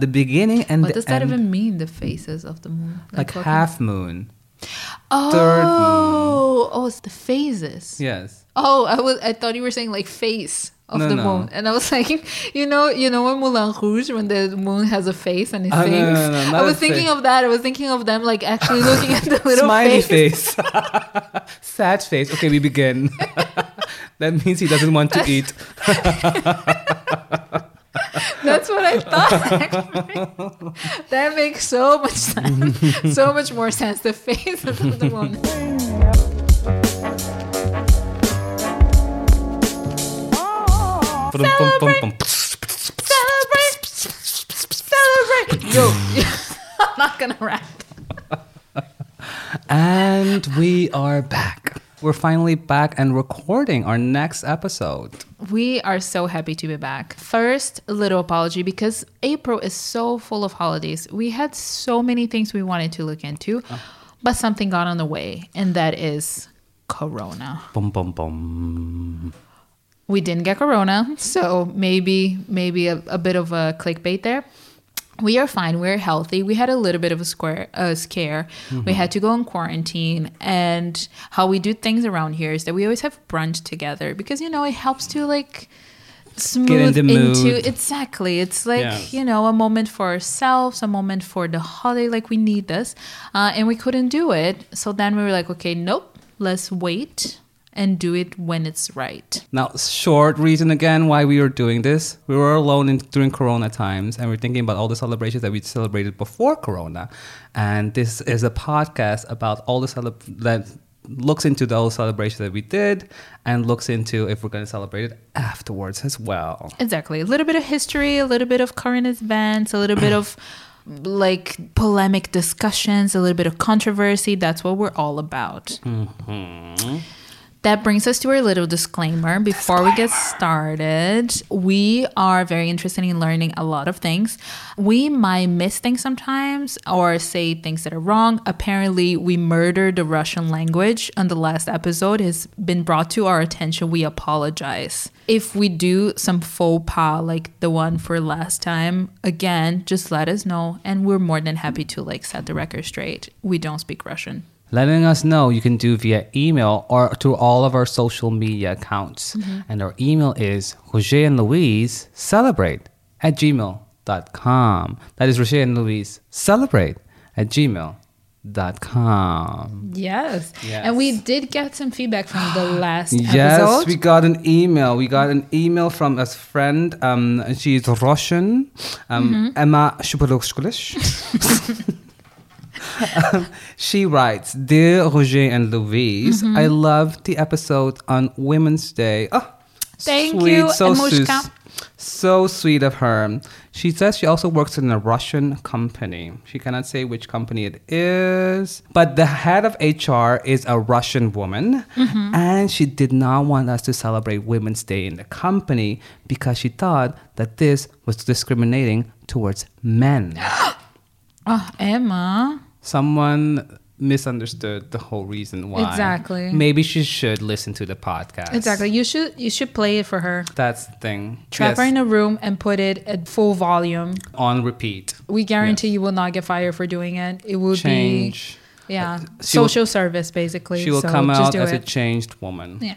The beginning and What the does that end, even mean? The phases of the moon, like what half moon. Oh, third moon. oh, it's the phases. Yes. Oh, I was. I thought you were saying like face of No, the no. moon, and I was like, you know, you know, when Moulin Rouge, when the moon has a face and it Oh, no, sings. no, no, I was thinking face. of that. I was thinking of them like actually looking at the little Smiley face. face. Sad face. Okay, we begin. that means he doesn't want to eat. That's what I thought. that makes so much sense. so much more sense. The face of the moon. Celebrate. Celebrate. Yo, I'm not gonna rap. And we are back. We're finally back and recording our next episode. We are so happy to be back. First, a little apology because April is so full of holidays. We had so many things we wanted to look into, ah. but something got on the way, and that is Corona. Boom, boom, boom. We didn't get Corona, so maybe maybe a, a bit of a clickbait there. We are fine. We're healthy. We had a little bit of a square scare. We had to go in quarantine, and how we do things around here is that we always have brunch together because you know it helps to like smooth mood. into exactly. It's like Yes. you know a moment for ourselves, a moment for the holiday. Like we need this, uh, and we couldn't do it. So then we were like, okay, nope. Let's wait and do it when it's right. Now, short reason again why we were doing this. We were alone in, during Corona times, and we're thinking about all the celebrations that we celebrated before Corona. And this is a podcast about all the celeb that looks into those celebrations that we did, and looks into if we're going to celebrate it afterwards as well. Exactly. A little bit of history, a little bit of current events, a little bit of like polemic discussions, a little bit of controversy. That's what we're all about. Mm-hmm. That brings us to our little disclaimer before we get started. We are very interested in learning a lot of things. We might miss things sometimes or say things that are wrong. Apparently, we murdered the Russian language on the last episode has been brought to our attention. We apologize. If we do some faux pas like the one for last time, again, just let us know and we're more than happy to like set the record straight. We don't speak Russian. Letting us know you can do via email or through all of our social media accounts. And our email is Roger and Louise celebrate at gmail.com. That is Roger and Louise celebrate at gmail.com. Yes. Yes. And we did get some feedback from the last Yes, episode. we got an email. We got an email from a friend. Um, she's Russian. Um, Emma Shupalushkulish. Um, she writes, Dear Roger and Louise, I loved the episode on Women's Day. Oh, Thank sweet, you, so Emushka. So sweet of her. She says she also works in a Russian company. She cannot say which company it is, but the head of HR is a Russian woman, Mm-hmm. and she did not want us to celebrate Women's Day in the company because she thought that this was discriminating towards men. Oh, Emma. Someone misunderstood the whole reason why. Exactly. Maybe she should listen to the podcast. Exactly. You should you should play it for her. That's the thing. Trap her in a room and put it at full volume. on repeat. We guarantee Yes. you will not get fired for doing it. It will Change. be yeah, uh, she will- social service basically. She will so come out do as a changed woman. yeah.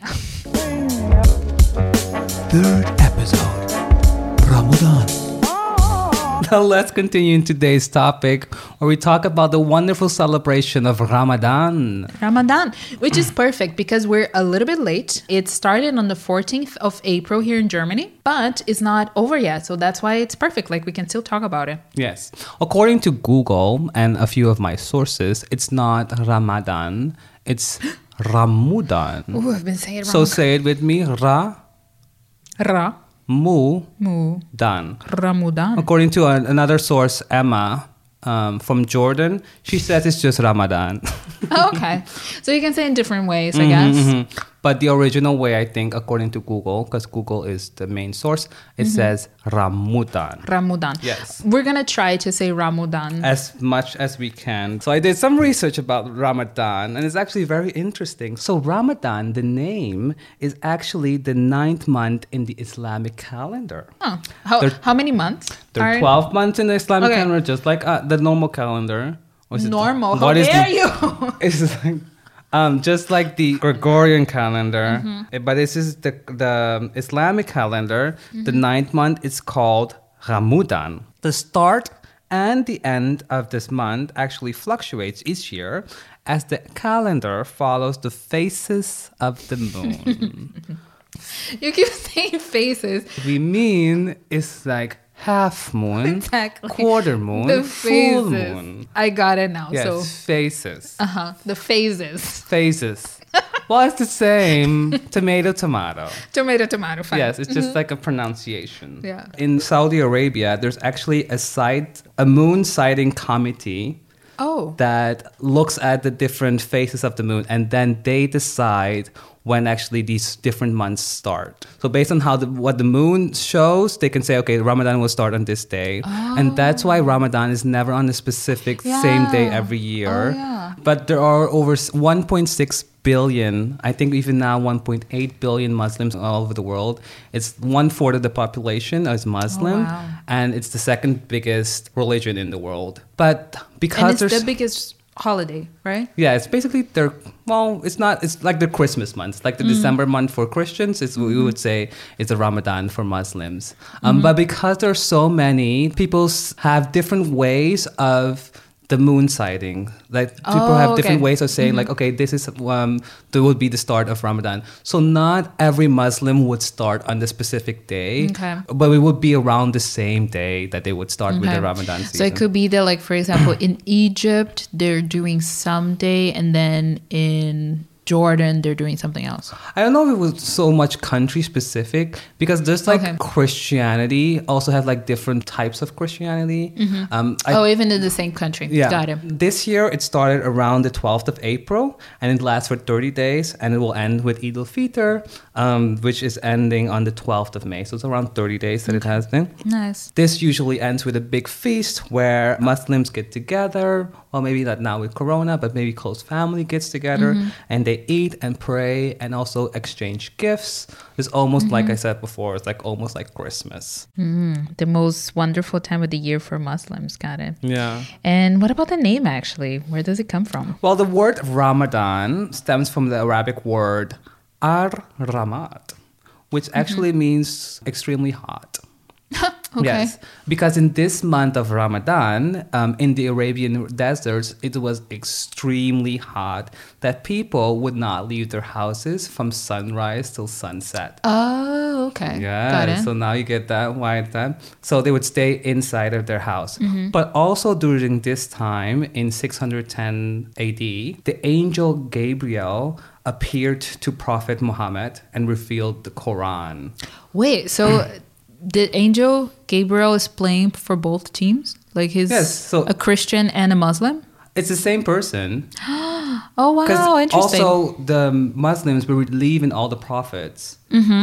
Third episode Ramadan. Let's continue in today's topic where we talk about the wonderful celebration of Ramadan. Ramadan, which is perfect because we're a little bit late. It started on the 14th of April here in Germany, but it's not over yet. So that's why it's perfect. Like we can still talk about it. Yes. According to Google and a few of my sources, it's not Ramadan, it's Ramudan. Ooh, I've been saying it wrong. So say it with me, Ra Ra, Mu mu, Dan. Ramadan. According to an, another source, Emma um, from Jordan, she says it's just Ramadan. okay. So you can say in different ways, Mm-hmm, I guess. But the original way, I think, according to Google, because Google is the main source, it says Ramudan. Ramadan. Yes. We're gonna try to say Ramadan. As much as we can. So I did some research about Ramadan, and it's actually very interesting. So Ramadan, the name, is actually the ninth month in the Islamic calendar. Huh. How, There- how many months? There are are 12 months in the Islamic Okay. calendar, just like uh, the normal calendar. Or is it- normal. How what is dare the- you? It's like, um, just like the Gregorian calendar, Mm-hmm. eh, but this is the the Islamic calendar. The Mm-hmm. ninth month is called Ramadan. The start and the end of this month actually fluctuates each year as the calendar follows the phases of the moon. you keep saying faces. we mean it's like half moon, Exactly. quarter moon, The full phases. moon. I got it now. Yes, So phases. uh huh. The phases. Phases. well, it's the same. tomato, tomato. Tomato, tomato. Fine. Yes, it's just like a pronunciation. Yeah. In Saudi Arabia, there's actually a site, a moon sighting committee Oh. that looks at the different phases of the moon and then they decide when actually these different months start. So based on how the what the moon shows, they can say, okay, Ramadan will start on this day, and that's why oh. Ramadan is never on a specific same day every year. Oh, yeah. But there are over 1.6 billion, I think even now 1.8 billion Muslims all over the world. It's one fourth of the population is Muslim, Oh, wow. and it's the second biggest religion in the world. But and because it's there's the biggest holiday, right? yeah, it's basically their well, it's not it's like the Christmas month. Like the December month for Christians, it's we would say it's a Ramadan for Muslims. Um, But because there are so many, people have different ways of the moon sighting. Like people Oh, have different okay. ways of saying like, okay, this is um, that would be the start of Ramadan. So not every Muslim would start on the specific day, Okay. but it would be around the same day that they would start with the Ramadan season. So it could be that, like, for example, in Egypt, they're doing some day, and then in Jordan, they're doing something else. I don't know if it was so much country specific because there's like Okay. Christianity also has like different types of Christianity. Um, I, oh, even in the same country. yeah. Got it. This year it started around the 12th of April and it lasts for 30 days and it will end with Eid al-Fitr, um, which is ending on the 12th of May. So it's around 30 days that it has been. Nice. This usually ends with a big feast where Muslims get together, well, maybe not now with Corona, but maybe close family gets together and they eat and pray and also exchange gifts. It's almost like I said before, it's like almost like Christmas. Mm, the most wonderful time of the year for Muslims. Got it. Yeah. And what about the name, actually? Where does it come from? Well, the word Ramadan stems from the Arabic word ar ramat, which actually means extremely hot. Okay. Yes, because in this month of Ramadan, um, in the Arabian deserts, it was extremely hot that people would not leave their houses from sunrise till sunset. Oh, okay. Yeah, Got it. so now you get that why that. So they would stay inside of their house. Mm-hmm. But also during this time in 610 AD, the angel Gabriel appeared to Prophet Muhammad and revealed the Quran. Wait, so the angel Gabriel is playing for both teams? Like he's Yes, so- a Christian and a Muslim? It's the same person. Oh, wow. Interesting. also the Muslims believe in all the prophets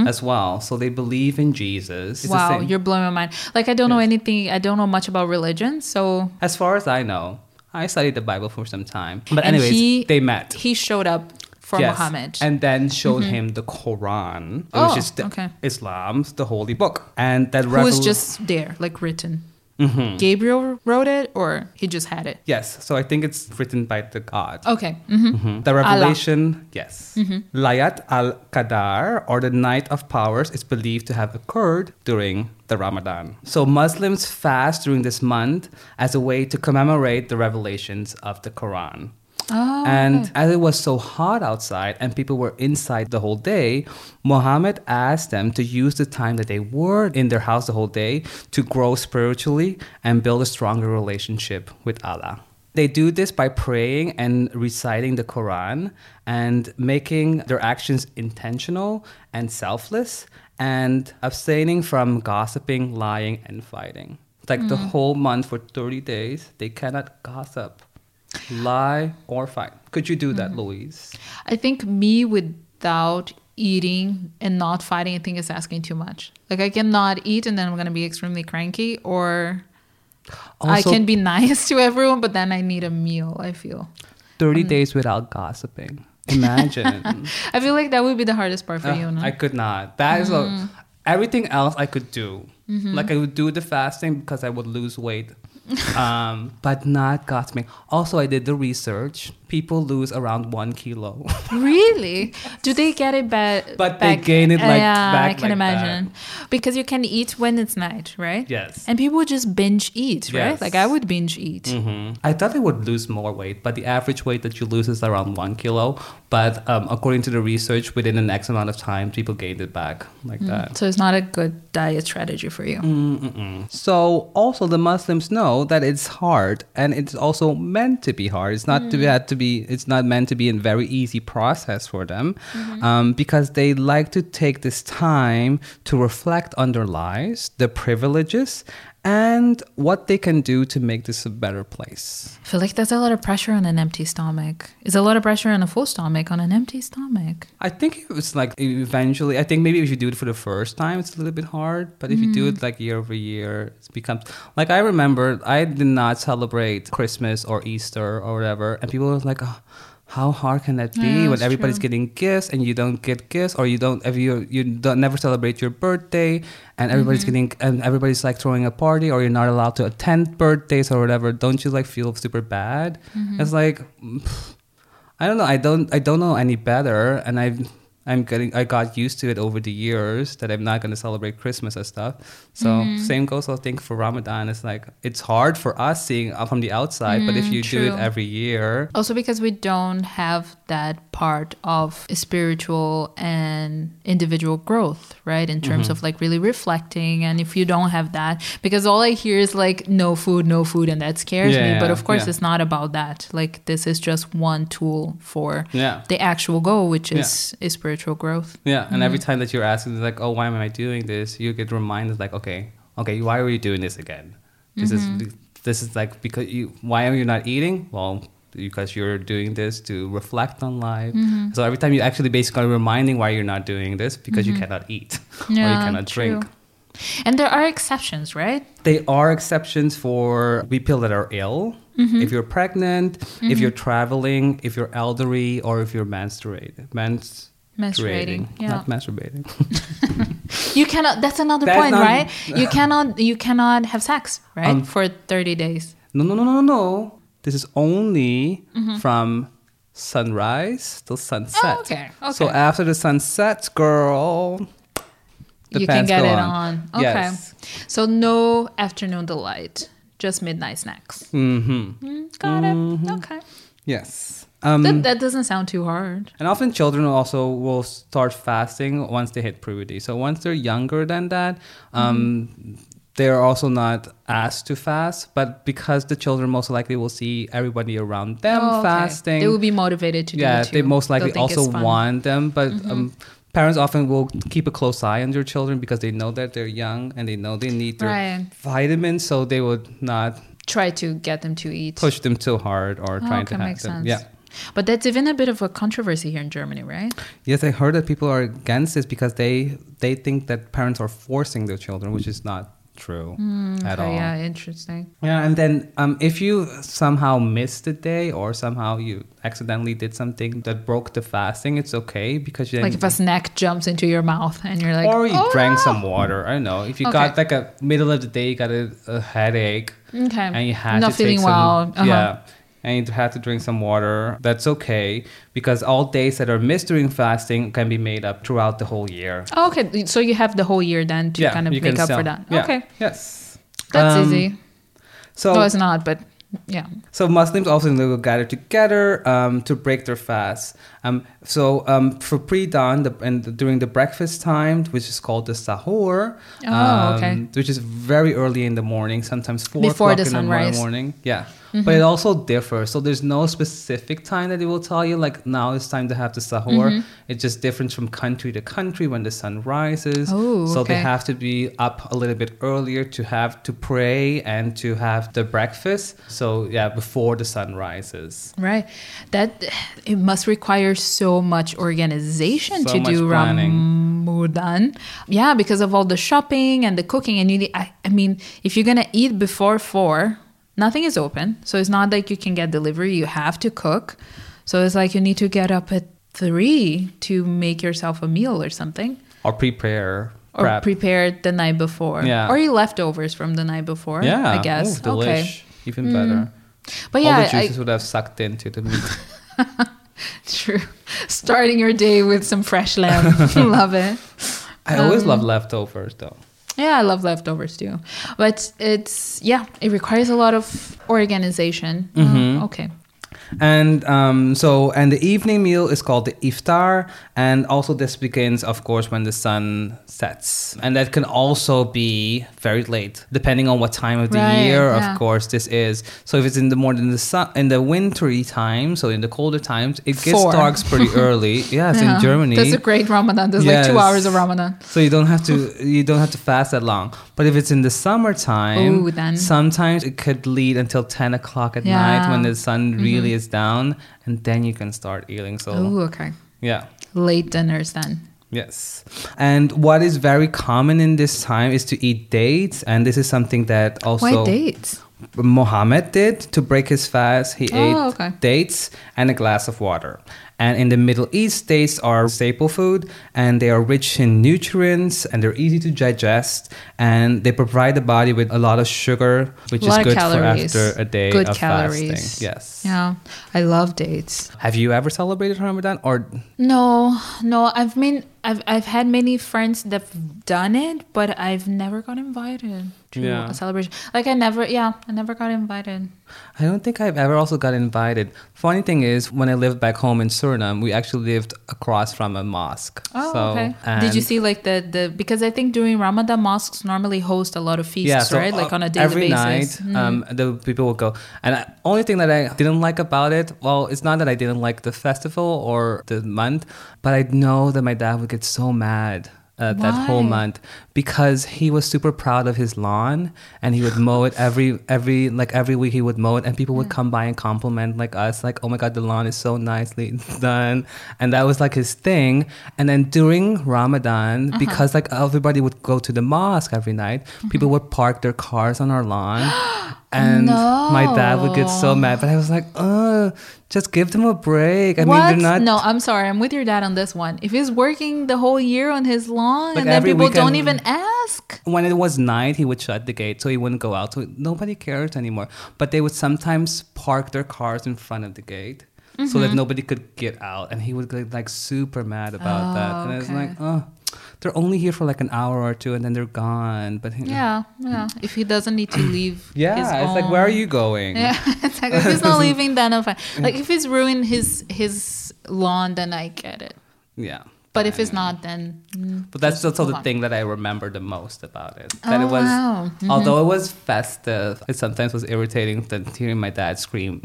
as well, so they believe in Jesus. It's Mm-hmm. wow, you're blowing my mind. Like, I don't know anything, I don't know much about religion. So, As far as I know, I studied the Bible for some time. But And anyways, he- they met. he showed up for Yes, Muhammad. and then showed him the Quran, Oh, which is the okay. Islam's the holy book, and that was just there, like written. Mhm. Gabriel wrote it, or he just had it? yes. So I think it's written by the God. Okay. hmm Mhm. The revelation, yes. Mm-hmm. Laylat al Qadar, or the Night of Powers, is believed to have occurred during the Ramadan. So Muslims fast during this month as a way to commemorate the revelations of the Quran. Oh, And as it was so hot outside and people were inside the whole day, Muhammad asked them to use the time that they were in their house the whole day to grow spiritually and build a stronger relationship with Allah. They do this by praying and reciting the Quran and making their actions intentional and selfless and abstaining from gossiping, lying, and fighting. Like the mm. whole month for 30 days, they cannot gossip lie or fight. Could you do that, Louise? I think me without eating and not fighting, I think is asking too much. Like I cannot eat and then I'm gonna be extremely cranky, or I can be nice to everyone, but then I need a meal. I feel. 30 days without gossiping. Imagine. I feel like that would be the hardest part for Uh, you. No? I could not. That is a, everything else I could do. Mm-hmm. Like I would do the fasting because I would lose weight, um, but not cosmic. Also, I did the research. People lose around one kilo. Really? Do they get it back? But they gain it, like, yeah, back I can like imagine. Because you can eat when it's night, right? Yes. And people just binge eat, right? Yes. Like I would binge eat. Mhm. I thought they would lose more weight, but the average weight that you lose is around one kilo. But um, according to the research, within the next amount of time, people gained it back like that. So it's not a good diet strategy for you. Mm-mm. So also the Muslims know that it's hard and it's also meant to be hard. It's not to be had to be. It's not meant to be a very easy process for them, um, because they like to take this time to reflect on their lives, their privileges, and what they can do to make this a better place. I feel like there's a lot of pressure on an empty stomach. Is a lot of pressure on a full stomach on an empty stomach. I think it was like eventually. I think maybe if you do it for the first time, it's a little bit hard. But if you do it mm. like year over year, it becomes like I remember I did not celebrate Christmas or Easter or whatever, and people were like, oh, "How hard can that be Yeah, when everybody's true. getting gifts and you don't get gifts, or you don't if you you don't never celebrate your birthday, and everybody's mm-hmm. getting and everybody's like throwing a party, or you're not allowed to attend birthdays or whatever. Don't you like feel super bad? Mm-hmm. It's like. I don't know. I don't. I don't know any better, and I. I'm getting. I got used to it over the years that I'm not going to celebrate Christmas and stuff. So Mm-hmm. same goes. I think for Ramadan, it's like it's hard for us seeing uh, from the outside, but if you do it Mm, every year, Also because we don't have that part of spiritual and individual growth, right? In terms Mm-hmm. of like really reflecting. And if you don't have that, because all I hear is like no food, no food, and that scares me. Yeah, But of course, yeah. it's not about that. Like this is just one tool for yeah, the actual goal, which is, is spiritual growth. yeah. And every time that you're asking, like, oh, why am I doing this? You get reminded, like, okay, okay, why are you doing this again? This is this is like because you. Why are you not eating? Well. Because you're doing this to reflect on life. So every time you actually basically reminding why you're not doing this because you cannot eat or you Yeah, cannot drink. true. And there are exceptions, right? They are exceptions for people that are ill. Mm-hmm. If you're pregnant, if you're traveling, if you're elderly, or if you're menstruating. Menstruating, yeah. Not masturbating. You cannot. That's another That's point, not- right? You cannot. You cannot have sex, right? Um, For thirty days. no, no, no, no, no. This is only Mm-hmm. from sunrise till sunset. Oh, okay, So after the sunset, girl, you can get it on. on. Okay. Yes. So no afternoon delight, just midnight snacks. Mm-hmm. Mm, got it. Okay. Yes. Um, That, that doesn't sound too hard. And often children also will start fasting once they hit puberty. So once they're younger than that, um, they're also not asked to fast. But because the children most likely will see everybody around them Oh, okay. fasting, They will be motivated to yeah, do it too. they most likely also. Mm-hmm. want them. But um, parents often will keep a close eye on their children because they know that they're young and they know they need their Right. vitamins. So they would not Try to get them to eat. push them too hard or Oh, trying okay, to have makes them. sense. Yeah. But that's even a bit of a controversy here in Germany, right? Yes, I heard that people are against this because they they think that parents are forcing their children, which is not true at Okay, all. yeah, interesting. Yeah, and then um, if you somehow missed a day or somehow you accidentally did something that broke the fasting, it's okay because you Like if a snack jumps into your mouth and you're like, or you "Oh, drank some water. I don't know. If you Okay. got like a middle of the day, you got a, a headache, Okay. and you had Not to feeling take some, well. Uh-huh. yeah, and you have to drink some water. That's okay because all days that are missed during fasting can be made up throughout the whole year. Oh, okay, so you have the whole year then to kind of make up for that. yeah, Okay, Yes. that's Um, easy. So no, it's not, but yeah. So Muslims also will gather together um, to break their fast. Um, so um, for pre-dawn the, and during the breakfast time, which is called the sahur, Oh, um, okay. which is very early in the morning, sometimes four Before o'clock the in the sunrise. Morning. Yeah, but it also differs. So there's no specific time that it will tell you. Like now it's time to have the sahur. Mm-hmm. It's just different from country to country when the sun rises. Oh, so they have to be up a little bit earlier to have to pray and to have the breakfast. So yeah, before the sun rises. Right. That it must require so much organization So to much do planning. Ramadan. Yeah, because of all the shopping and the cooking. And you need, I, I mean, if you're gonna eat before four, nothing is open. So it's not like you can get delivery. You have to cook. So it's like you need to get up at three to make yourself a meal or something. Or prepare. Or prep. prepare the night before. Yeah. Or your leftovers from the night before. yeah. I guess. Ooh, okay. Mm. Even better. But All yeah, the I, juices would have sucked into the meat. True. Starting your day with some fresh lamb. love it. I always Um, love leftovers though. Yeah, I love leftovers too. But it's, yeah, it requires a lot of organization. Mm-hmm. Uh, okay. And um, so, and the evening meal is called the iftar, and also this begins, of course, when the sun sets, and that can also be very late, depending on what time of the Right, year. yeah. Of course, this is. So, if it's in the morning, in the sun, in the wintry time, so in the colder times, it gets Four. dark pretty early. Yes, Yeah. in Germany. That's a great Ramadan. There's like two hours of Ramadan. So you don't have to you don't have to fast that long. But if it's in the summertime, Ooh, sometimes it could lead until ten o'clock at Yeah. Mm-hmm. night when the sun really is down, and then you can start eating. So Oh, okay. yeah. Late dinners then. Yes. And what is very common in this time is to eat dates. And this is something that also Why dates? Muhammad did to break his fast. He Oh, ate okay. dates and a glass of water. And in the Middle East, dates are staple food and they are rich in nutrients and they're easy to digest and they provide the body with a lot of sugar, which is good calories. for after a day Good of calories. fasting. Yes. Yeah. I love dates. Have you ever celebrated Ramadan or No, no. I've mean I've I've had many friends that've done it, but I've never got invited to Yeah. a celebration. Like I never, yeah, I never got invited. I don't think I've ever also got invited. Funny thing is, when I lived back home in Suriname, we actually lived across from a mosque. Oh, So, okay. Did you see like the the because I think during Ramadan mosques normally host a lot of feasts, Yeah, so right? Like uh, on a daily every basis. night, um, the people will go. And I, only thing that I didn't like about it, well, it's not that I didn't like the festival or the month, but I know that my dad would get so mad. Uh, that whole month because he was super proud of his lawn and he would mow it every every like every week he would mow it and people would come by and compliment like us like oh my god the lawn is so nicely done and that was like his thing and then during Uh-huh. Ramadan because like everybody would go to the mosque every night people Mm-hmm. would park their cars on our lawn and my dad would get so mad but I was like oh just give them a break I what? mean they're not no, I'm sorry. I'm with your dad on this one. If he's working the whole year on his lawn Like and then people don't even ask. when it was night, he would shut the gate so he wouldn't go out. So nobody cares anymore. But they would sometimes park their cars in front of the gate so Mm-hmm. that nobody could get out. And he would get like super mad about that. Oh, And I was okay. like, oh, they're only here for like an hour or two and then they're gone. But Yeah, yeah. If he doesn't need to leave. yeah, it's like, where are you going? Yeah, it's like if he's not leaving, then I'm fine. Like if he's ruined his his lawn, then I get it. Yeah. But if it's not, then. mm, But that's also the on. thing that I remember the most about it. That it Oh, was, wow. Mhm. although it was festive, it sometimes was irritating than hearing my dad scream.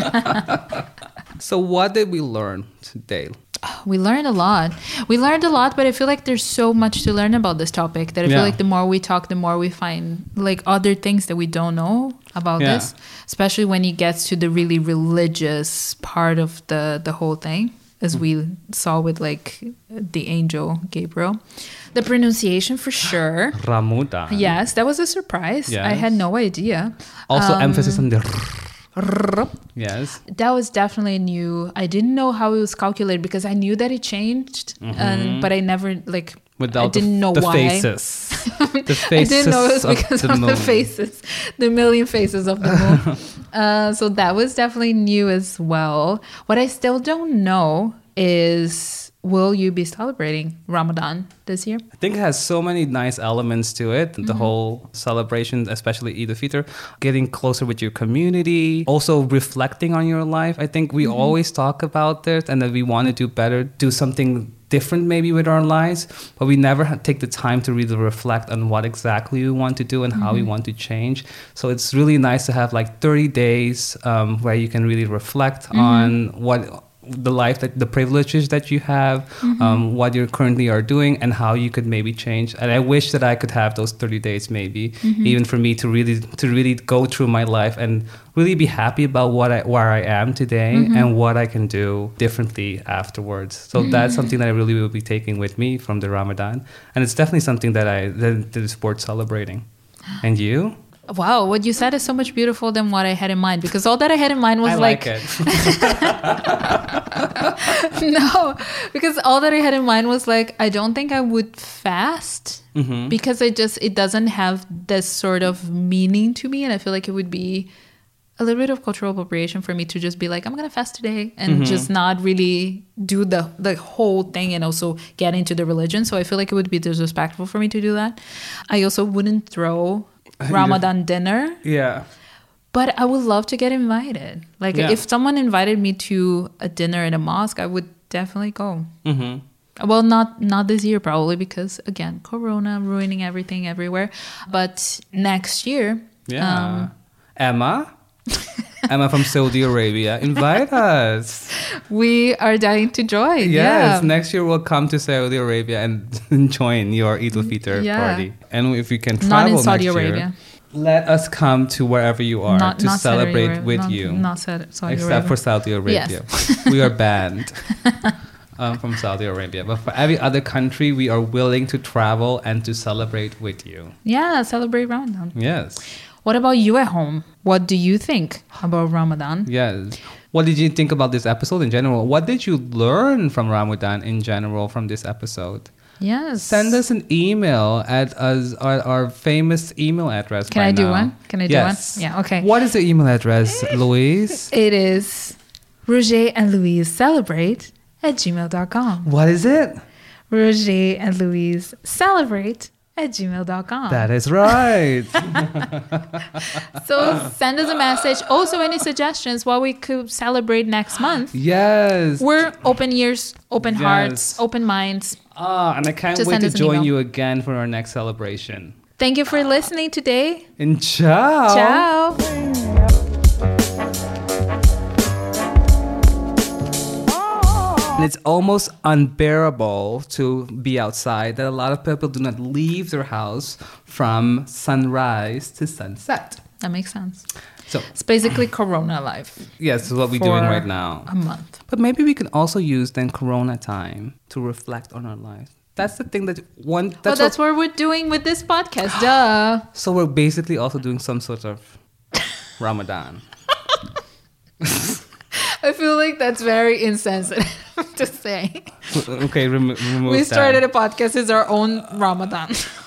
so, what did we learn today? We learned a lot. We learned a lot, but I feel like there's so much to learn about this topic that I Yeah. feel like the more we talk, the more we find like other things that we don't know about Yeah. this, especially when it gets to the really religious part of the the whole thing, as we saw with like the angel Gabriel. The pronunciation for sure. Ramudan. Yes, that was a surprise. I had no idea. Also, Um, emphasis on the. Yes. That was definitely new. I didn't know how it was calculated because I knew that it changed, and, but I never like I Without the, didn't know the why. faces. the I didn't know it was of because the of the faces, the million faces of the moon. uh, so that was definitely new as well. What I still don't know is will you be celebrating Ramadan this year? I think it has so many nice elements to it. The Mm-hmm. whole celebration, especially Eid al-Fitr, getting closer with your community, also reflecting on your life. I think we Mm-hmm. always talk about this and that we want to do better, do something different maybe with our lives, but we never take the time to really reflect on what exactly we want to do and how we Mm-hmm. want to change. So it's really nice to have like 30 days um, where you can really reflect Mm-hmm. on what the life that the privileges that you have, Mm-hmm. um, what you currently are doing, and how you could maybe change. And I wish that I could have those 30 days, maybe Mm-hmm. even for me to really to really go through my life and really be happy about what I where I am today Mm-hmm. and what I can do differently afterwards. So that's something that I really will be taking with me from the Ramadan, and it's definitely something that I that, that is worth celebrating. And you? Wow, what you said is so much beautiful than what I had in mind because all that I had in mind was I like, like it. no, because all that I had in mind was like I don't think I would fast Mm-hmm. because it just it doesn't have this sort of meaning to me, and I feel like it would be a little bit of cultural appropriation for me to just be like I'm gonna fast today and Mm-hmm. just not really do the the whole thing and also get into the religion. So I feel like it would be disrespectful for me to do that. I also wouldn't throw Ramadan dinner. yeah. But I would love to get invited. Like Yeah. if someone invited me to a dinner in a mosque, I would definitely go. Mm-hmm. Well, not not this year probably because again, Corona ruining everything everywhere. But next year, Yeah. um, Emma? Emma from Saudi Arabia. Invite us. we are dying to join. Yes, yeah. next year we'll come to Saudi Arabia and join your Eid al-Fitr Yeah. party. And if you can travel Not in Saudi next year, Arabia. let us come to wherever you are Not- to not celebrate with Not- you. not Saudi- Saudi Except Arabia. for Saudi Arabia. Yes. we are banned. Um, from Saudi Arabia, but for every other country, we are willing to travel and to celebrate with you. Yeah, celebrate Ramadan. Yes, What about you at home? What do you think about Ramadan? yes. What did you think about this episode in general? What did you learn from Ramadan in general from this episode? Yes. Send us an email at us, our, our famous email address. Can I do now. one? Can I do yes. one? Yeah, okay. What is the email address, Louise? It is Roger and Louise celebrate at gmail.com. What is it? Roger and Louise celebrate at gmail.com. That is right. so send us a message. Also, any suggestions what we could celebrate next month. yes. We're open ears, open Yes. hearts, open minds. Ah, and I can't Just wait to join you again for our next celebration. Thank you for listening today. And ciao. Ciao. It's almost unbearable to be outside that a lot of people do not leave their house from sunrise to sunset. That makes sense. So, It's basically Corona life yes, is what we're doing right now. a month. But maybe we can also use then Corona time to reflect on our lives. That's the thing that one. That's, Well, what- that's what we're doing with this podcast. Duh. so we're basically also doing some sort of Ramadan. I feel like that's very insensitive to say. okay, remo- remove We that. started a podcast as our own Ramadan.